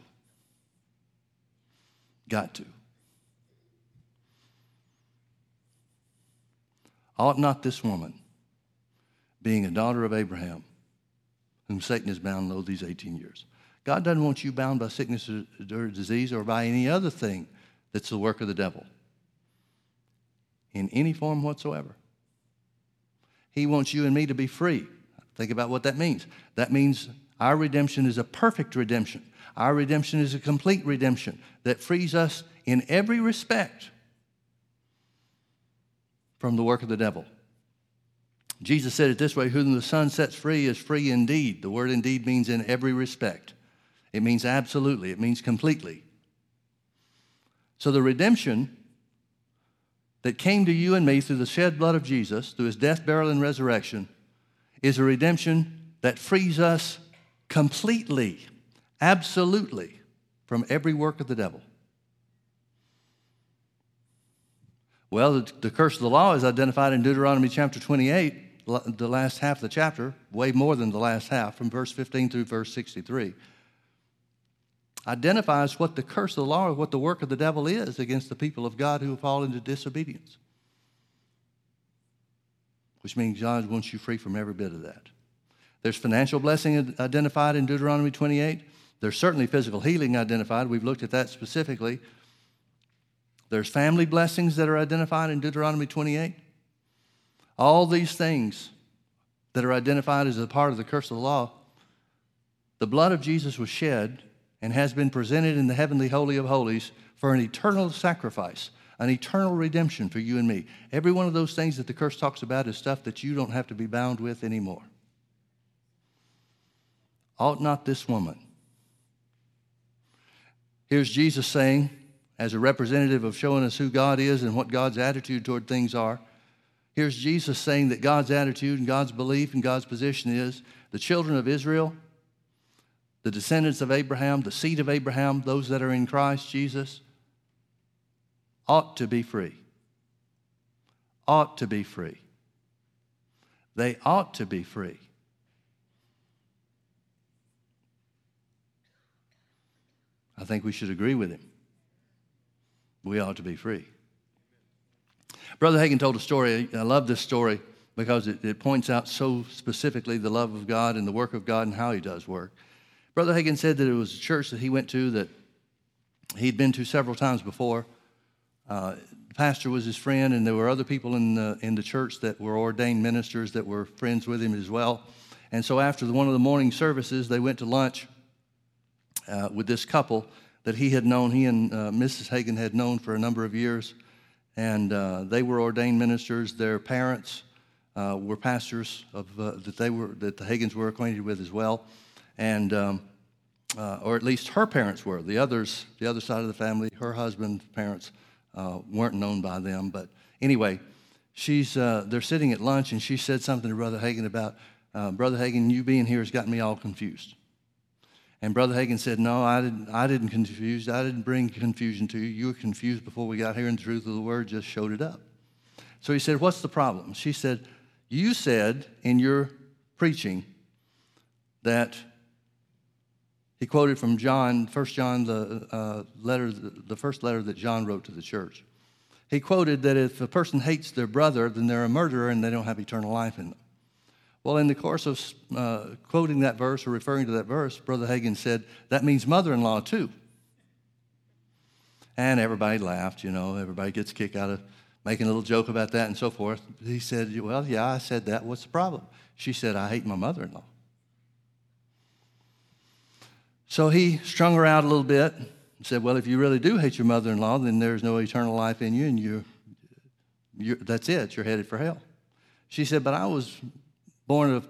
Got to. Ought not this woman, being a daughter of Abraham, whom Satan has bound lo these 18 years? God doesn't want you bound by sickness or disease or by any other thing that's the work of the devil in any form whatsoever. He wants you and me to be free. Think about what that means. That means our redemption is a perfect redemption. Our redemption is a complete redemption that frees us in every respect from the work of the devil. Jesus said it this way Whom the Son sets free is free indeed. The word indeed means in every respect, it means absolutely, it means completely. So the redemption that came to you and me through the shed blood of Jesus, through his death, burial, and resurrection, is a redemption that frees us completely, absolutely from every work of the devil. Well, the, curse of the law is identified in Deuteronomy chapter 28, the last half of the chapter, way more than the last half, from verse 15 through verse 63 identifies what the curse of the law what the work of the devil is against the people of God who fall into disobedience. Which means God wants you free from every bit of that. There's financial blessing identified in Deuteronomy 28. There's certainly physical healing identified. We've looked at that specifically. There's family blessings that are identified in Deuteronomy 28. All these things that are identified as a part of the curse of the law, the blood of Jesus was shed and has been presented in the heavenly holy of holies for an eternal sacrifice, an eternal redemption for you and me. Every one of those things that the curse talks about is stuff that you don't have to be bound with anymore. Ought not this woman? Here's Jesus saying, as a representative of showing us who God is and what God's attitude toward things are. Here's Jesus saying that God's attitude and God's belief and God's position is the children of Israel, the descendants of Abraham, the seed of Abraham, those that are in Christ Jesus, ought to be free. Ought to be free. They ought to be free. I think we should agree with him. We ought to be free. Brother Hagin told a story. I love this story because it, it, points out so specifically the love of God and the work of God and how He does work. Brother Hagin said that it was a church that he went to that he'd been to several times before. Uh, the pastor was his friend, and there were other people in the, in the church that were ordained ministers that were friends with him as well. And so after the, one of the morning services, they went to lunch uh, with this couple that he had known, he and uh, Mrs. Hagin had known for a number of years. And uh, they were ordained ministers. Their parents uh, were pastors of, uh, that, they were, that the Hagins were acquainted with as well. And, um, uh, or at least her parents were. The others, the other side of the family, her husband's parents uh, weren't known by them. But anyway, she's, they're sitting at lunch and she said something to Brother Hagin about, Brother Hagin, you being here has gotten me all confused. And Brother Hagin said, No, I didn't, I didn't confuse. I didn't bring confusion to you. You were confused before we got here, and the truth of the word just showed it up. So he said, What's the problem? She said, You said in your preaching that he quoted from John, 1 John, the uh, letter, the first letter that John wrote to the church. He quoted that if a person hates their brother, then they're a murderer and they don't have eternal life in them. Well, in the course of uh, quoting that verse or referring to that verse, Brother Hagin said, that means mother in law too. And everybody laughed, you know, everybody gets a kick out of making a little joke about that and so forth. He said, Well, yeah, I said that. What's the problem? She said, I hate my mother in law. So he strung her out a little bit and said, Well, if you really do hate your mother in law, then there's no eternal life in you and you that's it. You're headed for hell. She said, But I was born of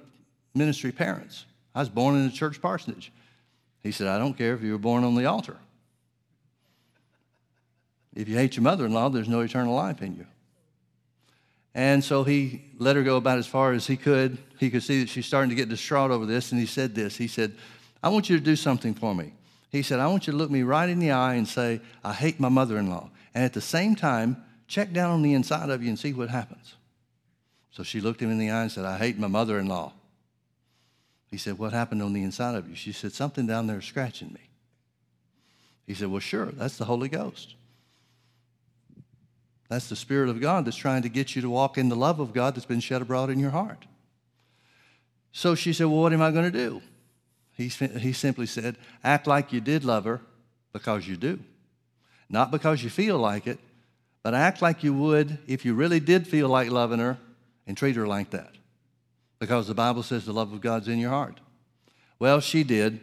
ministry parents. I was born in a church parsonage. He said, I don't care if you were born on the altar. If you hate your mother in law, there's no eternal life in you. And so he let her go about as far as he could. He could see that she's starting to get distraught over this, and he said this. He said, I want you to do something for me. He said, I want you to look me right in the eye and say, I hate my mother in law. And at the same time, check down on the inside of you and see what happens. So she looked him in the eye and said, I hate my mother in law. He said, What happened on the inside of you? She said, Something down there scratching me. He said, Well, sure, that's the Holy Ghost. That's the Spirit of God that's trying to get you to walk in the love of God that's been shed abroad in your heart. So she said, Well, what am I going to do? He, he simply said, Act like you did love her because you do. Not because you feel like it, but act like you would if you really did feel like loving her and treat her like that because the Bible says the love of God's in your heart. Well, she did.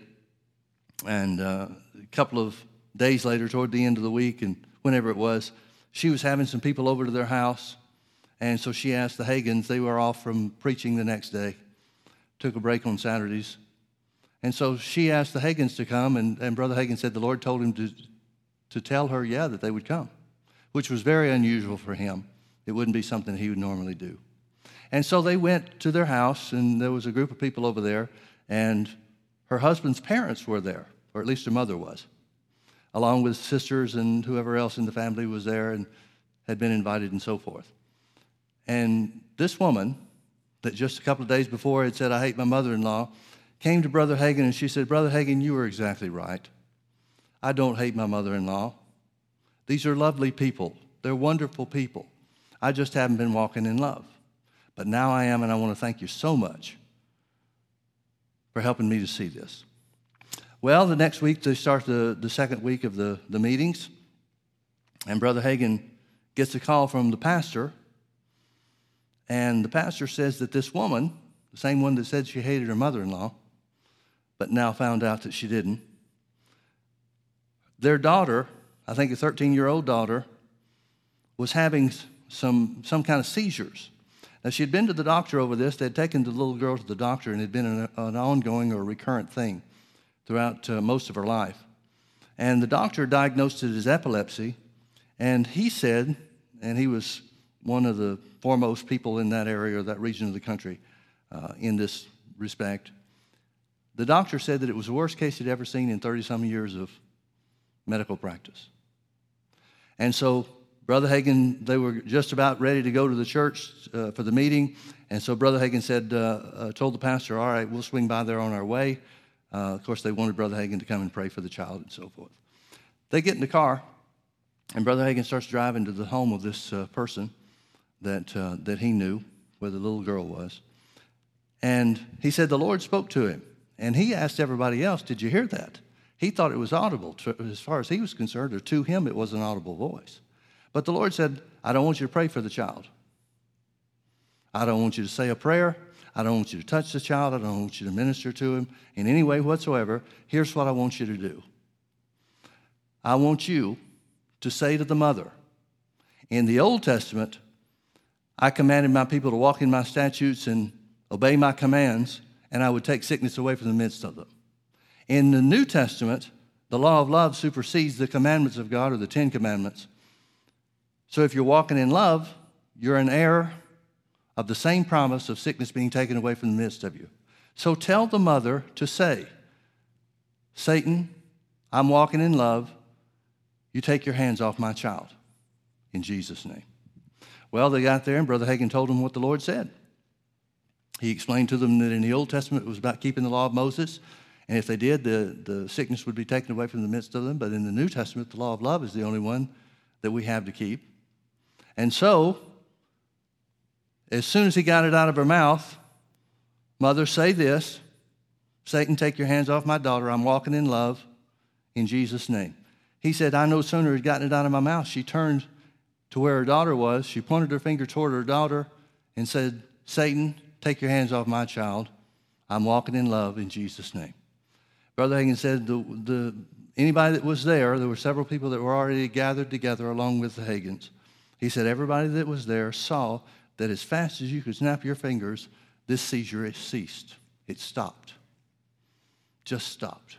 And uh, a couple of days later, toward the end of the week, and whenever it was, she was having some people over to their house. And so she asked the Hagins, they were off from preaching the next day, took a break on Saturdays. And so she asked the Hagins to come, and, and Brother Hagin said the Lord told him to, to tell her, yeah, that they would come, which was very unusual for him. It wouldn't be something he would normally do. And so they went to their house, and there was a group of people over there, and her husband's parents were there, or at least her mother was, along with sisters and whoever else in the family was there and had been invited and so forth. And this woman, that just a couple of days before had said, I hate my mother in law, came to Brother Hagin and she said, Brother Hagin, you were exactly right. I don't hate my mother in law. These are lovely people, they're wonderful people. I just haven't been walking in love. But now I am, and I want to thank you so much for helping me to see this. Well, the next week, they start the, the second week of the, the meetings, and Brother Hagin gets a call from the pastor, and the pastor says that this woman, the same one that said she hated her mother in law, but now found out that she didn't, their daughter, I think a 13 year old daughter, was having some, some kind of seizures. Now, she had been to the doctor over this. They had taken the little girl to the doctor, and it had been an, an ongoing or recurrent thing throughout uh, most of her life. And the doctor diagnosed it as epilepsy, and he said, and he was one of the foremost people in that area or that region of the country uh, in this respect. The doctor said that it was the worst case he'd ever seen in 30 some years of medical practice. And so, Brother Hagin, they were just about ready to go to the church uh, for the meeting. And so, Brother Hagin said, uh, uh, told the pastor, All right, we'll swing by there on our way. Uh, of course, they wanted Brother Hagin to come and pray for the child and so forth. They get in the car, and Brother Hagin starts driving to the home of this uh, person that, uh, that he knew, where the little girl was. And he said the Lord spoke to him. And he asked everybody else, Did you hear that? He thought it was audible. As far as he was concerned, or to him, it was an audible voice. But the Lord said, I don't want you to pray for the child. I don't want you to say a prayer. I don't want you to touch the child. I don't want you to minister to him in any way whatsoever. Here's what I want you to do I want you to say to the mother, in the Old Testament, I commanded my people to walk in my statutes and obey my commands, and I would take sickness away from the midst of them. In the New Testament, the law of love supersedes the commandments of God or the Ten Commandments. So if you're walking in love, you're an heir of the same promise of sickness being taken away from the midst of you. So tell the mother to say, Satan, I'm walking in love. You take your hands off my child in Jesus' name. Well, they got there, and Brother Hagin told them what the Lord said. He explained to them that in the Old Testament it was about keeping the law of Moses, and if they did, the, the sickness would be taken away from the midst of them. But in the New Testament, the law of love is the only one that we have to keep. And so, as soon as he got it out of her mouth, Mother, say this Satan, take your hands off my daughter. I'm walking in love in Jesus' name. He said, I no sooner had gotten it out of my mouth, she turned to where her daughter was. She pointed her finger toward her daughter and said, Satan, take your hands off my child. I'm walking in love in Jesus' name. Brother Hagin said, the, the, anybody that was there, there were several people that were already gathered together along with the Hagins. He said, everybody that was there saw that as fast as you could snap your fingers, this seizure ceased. It stopped. Just stopped.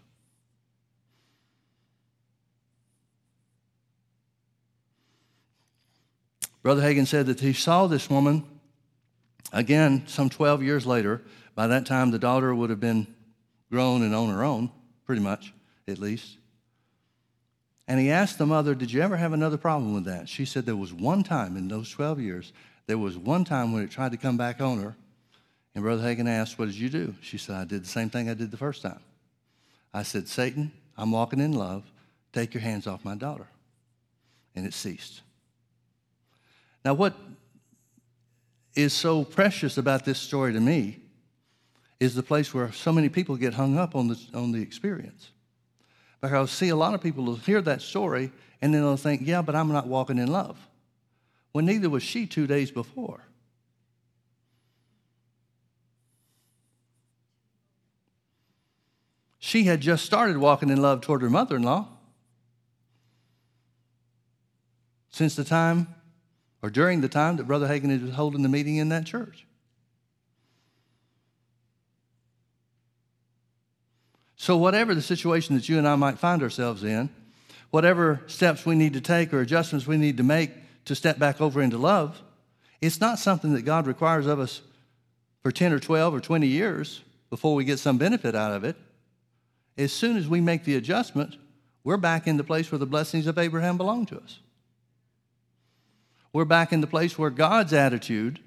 Brother Hagin said that he saw this woman again some 12 years later. By that time, the daughter would have been grown and on her own, pretty much, at least. And he asked the mother, Did you ever have another problem with that? She said there was one time in those 12 years, there was one time when it tried to come back on her. And Brother Hagin asked, What did you do? She said, I did the same thing I did the first time. I said, Satan, I'm walking in love. Take your hands off my daughter. And it ceased. Now, what is so precious about this story to me is the place where so many people get hung up on the, on the experience. Because, see, a lot of people will hear that story and then they'll think, yeah, but I'm not walking in love. Well, neither was she two days before. She had just started walking in love toward her mother in law. Since the time or during the time that Brother Hagin was holding the meeting in that church. So, whatever the situation that you and I might find ourselves in, whatever steps we need to take or adjustments we need to make to step back over into love, it's not something that God requires of us for 10 or 12 or 20 years before we get some benefit out of it. As soon as we make the adjustment, we're back in the place where the blessings of Abraham belong to us we're back in the place where God's attitude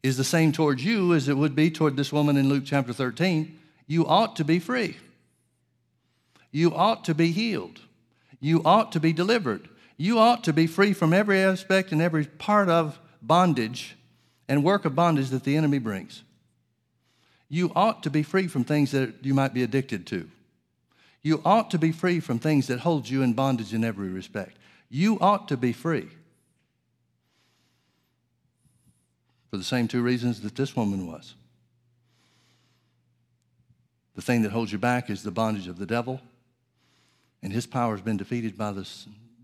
is the same towards you as it would be toward this woman in Luke chapter 13. You ought to be free. You ought to be healed. You ought to be delivered. You ought to be free from every aspect and every part of bondage and work of bondage that the enemy brings. You ought to be free from things that you might be addicted to. You ought to be free from things that hold you in bondage in every respect. You ought to be free. For the same two reasons that this woman was. The thing that holds you back is the bondage of the devil, and his power has been defeated by the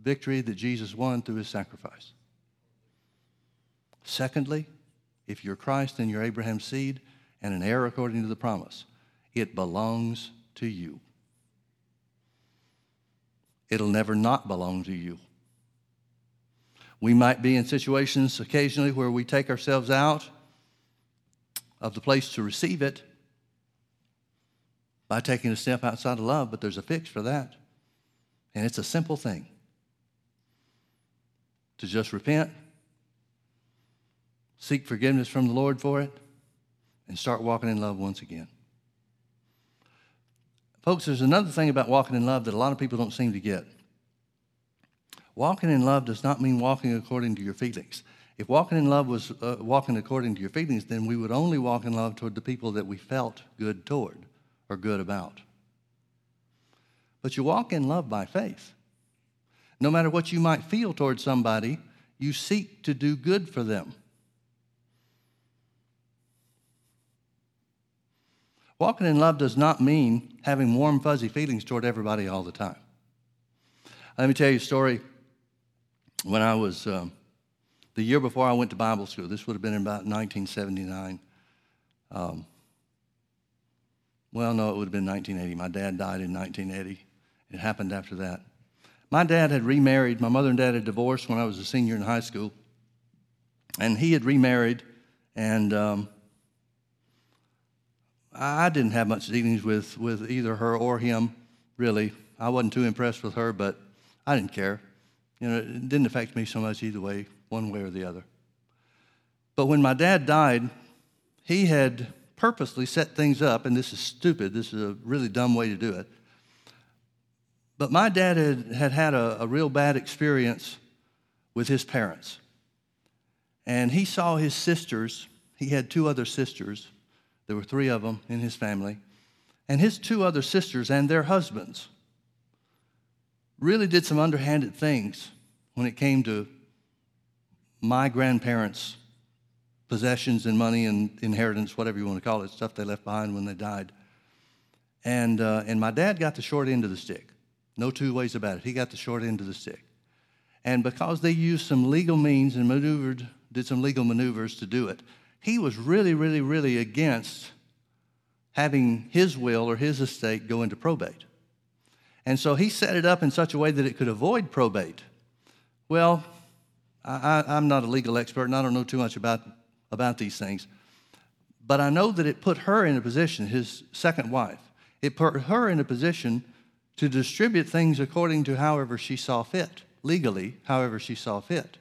victory that Jesus won through his sacrifice. Secondly, if you're Christ and you're Abraham's seed and an heir according to the promise, it belongs to you. It'll never not belong to you. We might be in situations occasionally where we take ourselves out of the place to receive it by taking a step outside of love, but there's a fix for that. And it's a simple thing to just repent, seek forgiveness from the Lord for it, and start walking in love once again. Folks, there's another thing about walking in love that a lot of people don't seem to get. Walking in love does not mean walking according to your feelings. If walking in love was uh, walking according to your feelings, then we would only walk in love toward the people that we felt good toward or good about. But you walk in love by faith. No matter what you might feel towards somebody, you seek to do good for them. Walking in love does not mean having warm, fuzzy feelings toward everybody all the time. Let me tell you a story when I was, um, the year before I went to Bible school, this would have been about 1979. Um, well, no, it would have been 1980. My dad died in 1980. It happened after that. My dad had remarried. My mother and dad had divorced when I was a senior in high school. And he had remarried, and um, I didn't have much dealings with, with either her or him, really. I wasn't too impressed with her, but I didn't care. You know, it didn't affect me so much either way, one way or the other. But when my dad died, he had purposely set things up, and this is stupid, this is a really dumb way to do it. But my dad had had, had a, a real bad experience with his parents. And he saw his sisters, he had two other sisters, there were three of them in his family, and his two other sisters and their husbands really did some underhanded things when it came to my grandparents' possessions and money and inheritance, whatever you want to call it, stuff they left behind when they died. And, uh, and my dad got the short end of the stick. No two ways about it. He got the short end of the stick. And because they used some legal means and maneuvered, did some legal maneuvers to do it, he was really, really, really against having his will or his estate go into probate. And so he set it up in such a way that it could avoid probate. Well, I, am not a legal expert and I don't know too much about, about these things. But I know that it put her in a position, his second wife, it put her in a position to distribute things according to however she saw fit, legally, however she saw fit.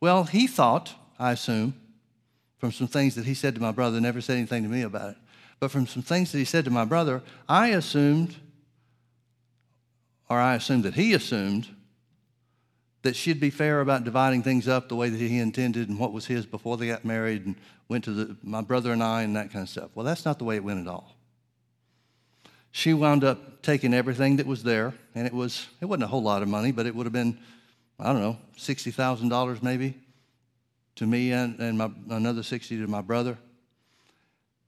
Well, he thought, I assume, from some things that he said to my brother, never said anything to me about it, but from some things that he said to my brother, I assumed or I assumed that he assumed that she'd be fair about dividing things up the way that he intended and what was his before they got married and went to the, my brother and I and that kind of stuff. Well, that's not the way it went at all. She wound up taking everything that was there, and it was it wasn't a whole lot of money, but it would have been, I don't know, sixty thousand dollars maybe to me and, and my, another sixty to my brother.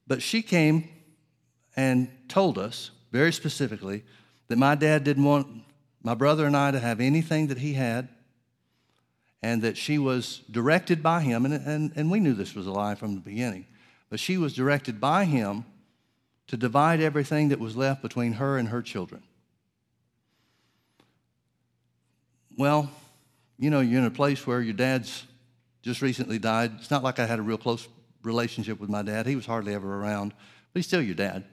But she came and told us very specifically that my dad didn't want my brother and I to have anything that he had, and that she was directed by him, and, and, and we knew this was a lie from the beginning, but she was directed by him to divide everything that was left between her and her children. Well, you know, you're in a place where your dad's just recently died. It's not like I had a real close relationship with my dad. He was hardly ever around, but he's still your dad.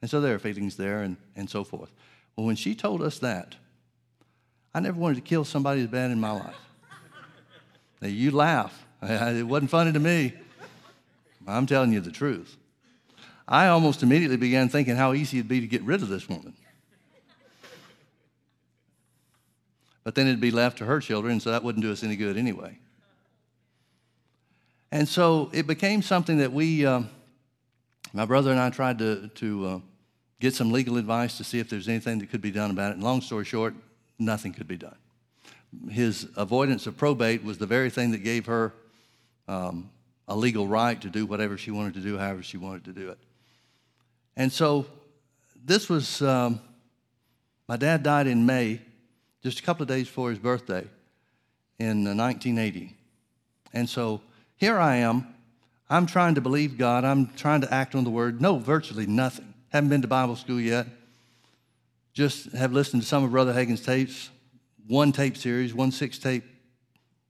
And so there are feelings there and, and so forth. Well, when she told us that, I never wanted to kill somebody as bad in my life. Now, you laugh. It wasn't funny to me. I'm telling you the truth. I almost immediately began thinking how easy it'd be to get rid of this woman. But then it'd be left to her children, so that wouldn't do us any good anyway. And so it became something that we, uh, my brother and I tried to, to uh, get some legal advice to see if there's anything that could be done about it. And long story short, nothing could be done. His avoidance of probate was the very thing that gave her um, a legal right to do whatever she wanted to do, however she wanted to do it. And so this was, um, my dad died in May, just a couple of days before his birthday in 1980. And so here I am. I'm trying to believe God. I'm trying to act on the word. No, virtually nothing. Haven't been to Bible school yet. Just have listened to some of Brother Hagin's tapes, one tape series, one six tape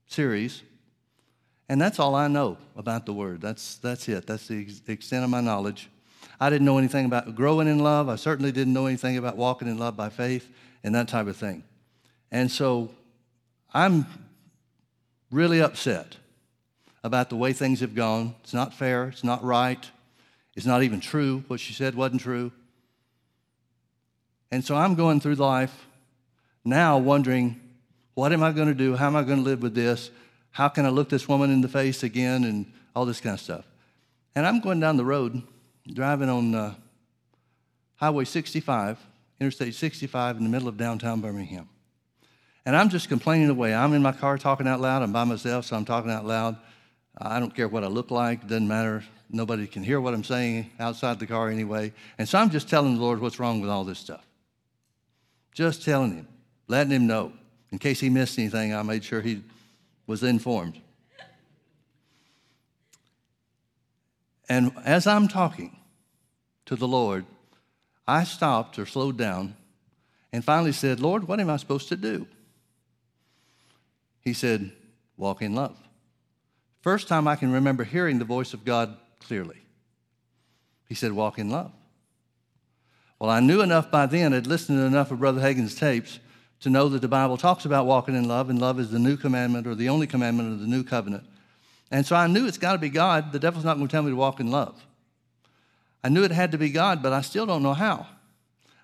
series. And that's all I know about the word. That's, that's it. That's the extent of my knowledge. I didn't know anything about growing in love. I certainly didn't know anything about walking in love by faith and that type of thing. And so I'm really upset about the way things have gone. It's not fair. It's not right. It's not even true. What she said wasn't true. And so I'm going through life now wondering, what am I going to do? How am I going to live with this? How can I look this woman in the face again? And all this kind of stuff. And I'm going down the road, driving on uh, Highway 65, Interstate 65, in the middle of downtown Birmingham. And I'm just complaining away. I'm in my car talking out loud. I'm by myself, so I'm talking out loud. I don't care what I look like, it doesn't matter. Nobody can hear what I'm saying outside the car anyway. And so I'm just telling the Lord what's wrong with all this stuff. Just telling him, letting him know. In case he missed anything, I made sure he was informed. And as I'm talking to the Lord, I stopped or slowed down and finally said, Lord, what am I supposed to do? He said, Walk in love. First time I can remember hearing the voice of God clearly. He said, Walk in love. Well, I knew enough by then, I'd listened to enough of Brother Hagin's tapes to know that the Bible talks about walking in love, and love is the new commandment or the only commandment of the new covenant. And so I knew it's got to be God. The devil's not going to tell me to walk in love. I knew it had to be God, but I still don't know how.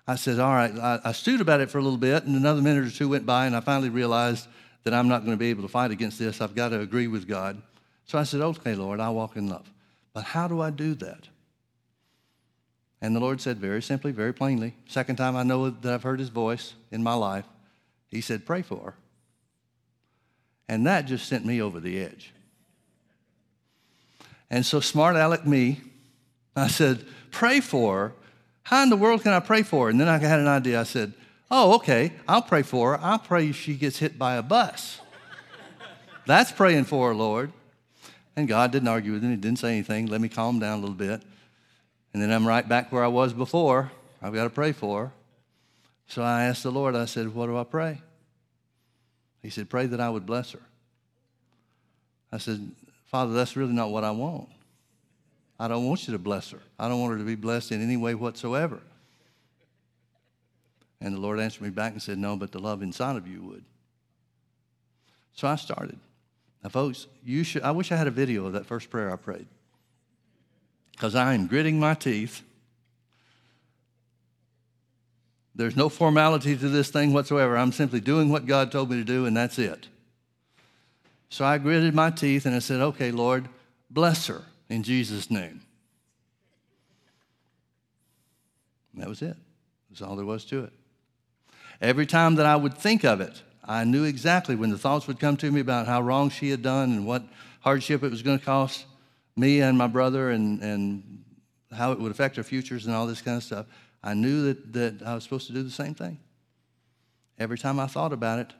I said, All right, I, I stewed about it for a little bit, and another minute or two went by, and I finally realized that I'm not going to be able to fight against this. I've got to agree with God. So I said, Okay, Lord, I'll walk in love. But how do I do that? And the Lord said very simply, very plainly, second time I know that I've heard his voice in my life, he said, Pray for her. And that just sent me over the edge. And so, smart aleck me, I said, Pray for her. How in the world can I pray for her? And then I had an idea. I said, Oh, okay, I'll pray for her. I'll pray she gets hit by a bus. That's praying for her, Lord. And God didn't argue with me, He didn't say anything, let me calm down a little bit. And then I'm right back where I was before. I've got to pray for her. So I asked the Lord, I said, What do I pray? He said, Pray that I would bless her. I said, Father, that's really not what I want. I don't want you to bless her. I don't want her to be blessed in any way whatsoever. And the Lord answered me back and said, No, but the love inside of you would. So I started. Now, folks, you should, I wish I had a video of that first prayer I prayed. Because I am gritting my teeth. There's no formality to this thing whatsoever. I'm simply doing what God told me to do, and that's it. So I gritted my teeth and I said, Okay, Lord, bless her in Jesus' name. And that was it. That's all there was to it. Every time that I would think of it, I knew exactly when the thoughts would come to me about how wrong she had done and what hardship it was going to cost me and my brother and, and how it would affect our futures and all this kind of stuff. I knew that, that I was supposed to do the same thing. Every time I thought about it,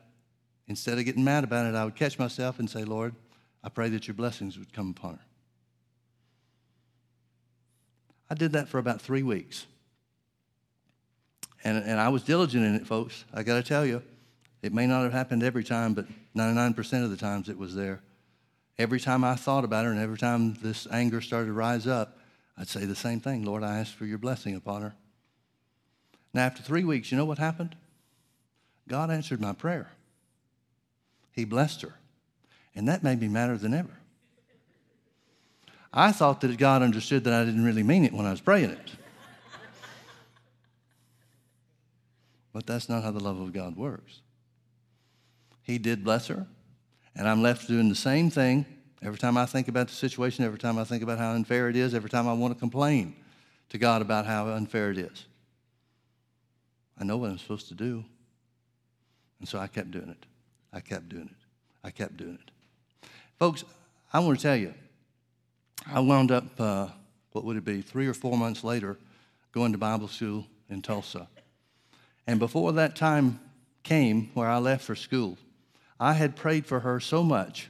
instead of getting mad about it, I would catch myself and say, Lord, I pray that your blessings would come upon her. I did that for about three weeks. And, and I was diligent in it, folks. I got to tell you. It may not have happened every time, but 99% of the times it was there. Every time I thought about her and every time this anger started to rise up, I'd say the same thing Lord, I ask for your blessing upon her. Now, after three weeks, you know what happened? God answered my prayer. He blessed her. And that made me madder than ever. I thought that God understood that I didn't really mean it when I was praying it. but that's not how the love of God works. He did bless her. And I'm left doing the same thing every time I think about the situation, every time I think about how unfair it is, every time I want to complain to God about how unfair it is. I know what I'm supposed to do. And so I kept doing it. I kept doing it. I kept doing it. Folks, I want to tell you, I wound up, uh, what would it be, three or four months later, going to Bible school in Tulsa. And before that time came where I left for school, I had prayed for her so much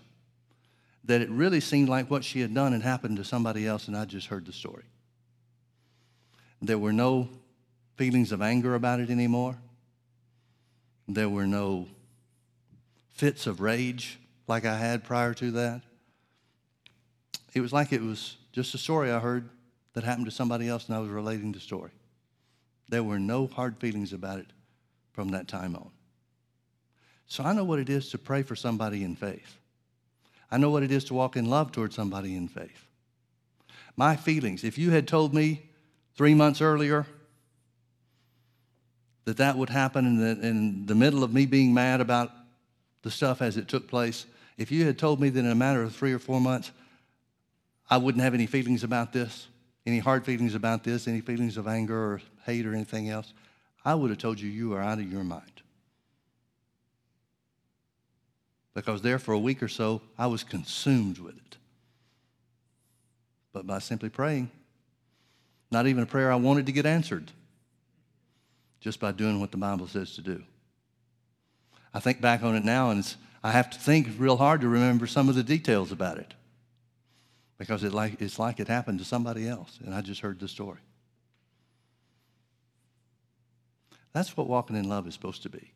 that it really seemed like what she had done had happened to somebody else, and I just heard the story. There were no feelings of anger about it anymore. There were no fits of rage like I had prior to that. It was like it was just a story I heard that happened to somebody else, and I was relating the story. There were no hard feelings about it from that time on. So I know what it is to pray for somebody in faith. I know what it is to walk in love towards somebody in faith. My feelings, if you had told me three months earlier that that would happen in the, in the middle of me being mad about the stuff as it took place, if you had told me that in a matter of three or four months, I wouldn't have any feelings about this, any hard feelings about this, any feelings of anger or hate or anything else, I would have told you you are out of your mind. Because there for a week or so, I was consumed with it. But by simply praying, not even a prayer I wanted to get answered, just by doing what the Bible says to do. I think back on it now, and I have to think real hard to remember some of the details about it because it like, it's like it happened to somebody else, and I just heard the story. That's what walking in love is supposed to be.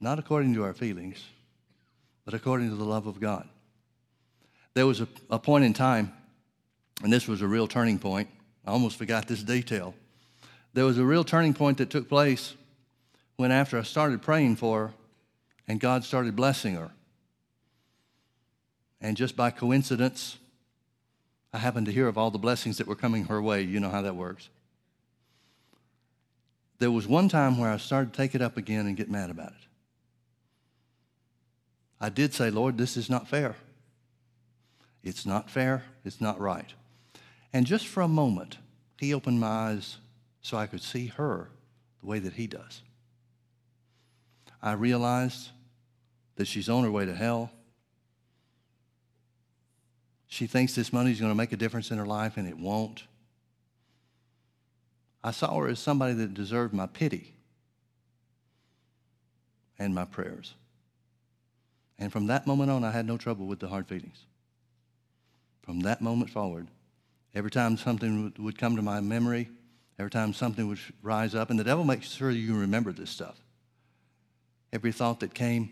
Not according to our feelings, but according to the love of God. There was a, a point in time, and this was a real turning point. I almost forgot this detail. There was a real turning point that took place when, after I started praying for her, and God started blessing her. And just by coincidence, I happened to hear of all the blessings that were coming her way. You know how that works. There was one time where I started to take it up again and get mad about it. I did say, Lord, this is not fair. It's not fair. It's not right. And just for a moment, He opened my eyes so I could see her the way that He does. I realized that she's on her way to hell. She thinks this money is going to make a difference in her life, and it won't. I saw her as somebody that deserved my pity and my prayers. And from that moment on, I had no trouble with the hard feelings. From that moment forward, every time something would come to my memory, every time something would rise up, and the devil makes sure you remember this stuff. Every thought that came,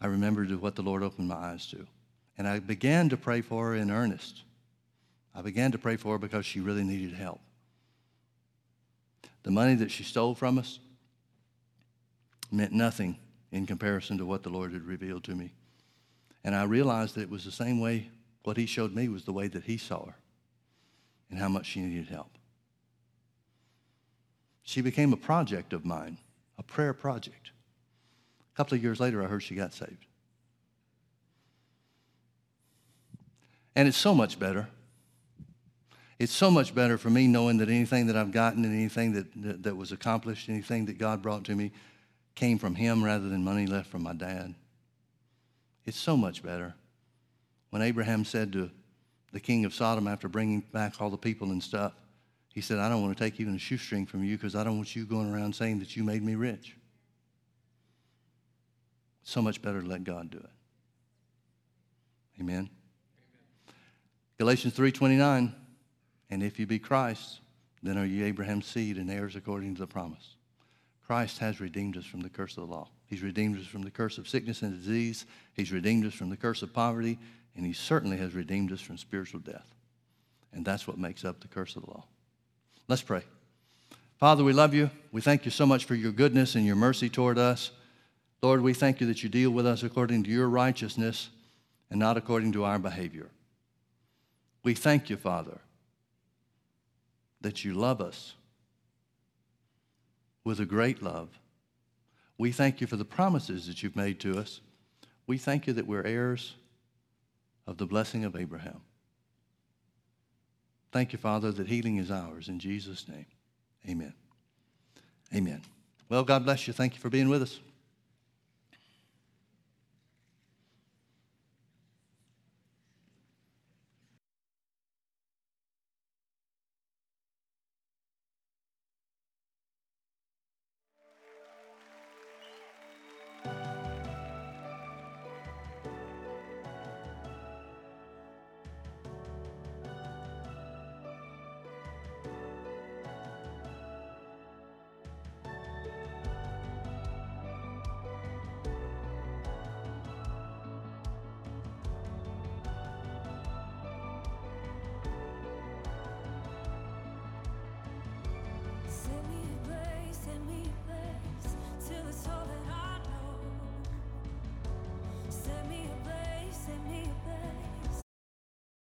I remembered what the Lord opened my eyes to. And I began to pray for her in earnest. I began to pray for her because she really needed help. The money that she stole from us meant nothing in comparison to what the Lord had revealed to me. And I realized that it was the same way what he showed me was the way that he saw her and how much she needed help. She became a project of mine, a prayer project. A couple of years later, I heard she got saved. And it's so much better. It's so much better for me knowing that anything that I've gotten and anything that, that, that was accomplished, anything that God brought to me, came from him rather than money left from my dad. It's so much better. When Abraham said to the king of Sodom after bringing back all the people and stuff, he said, I don't want to take even a shoestring from you because I don't want you going around saying that you made me rich. So much better to let God do it. Amen. Amen. Galatians 3:29, and if you be Christ, then are you Abraham's seed and heirs according to the promise. Christ has redeemed us from the curse of the law. He's redeemed us from the curse of sickness and disease. He's redeemed us from the curse of poverty. And he certainly has redeemed us from spiritual death. And that's what makes up the curse of the law. Let's pray. Father, we love you. We thank you so much for your goodness and your mercy toward us. Lord, we thank you that you deal with us according to your righteousness and not according to our behavior. We thank you, Father, that you love us with a great love. We thank you for the promises that you've made to us. We thank you that we're heirs of the blessing of Abraham. Thank you, Father, that healing is ours. In Jesus' name, amen. Amen. Well, God bless you. Thank you for being with us.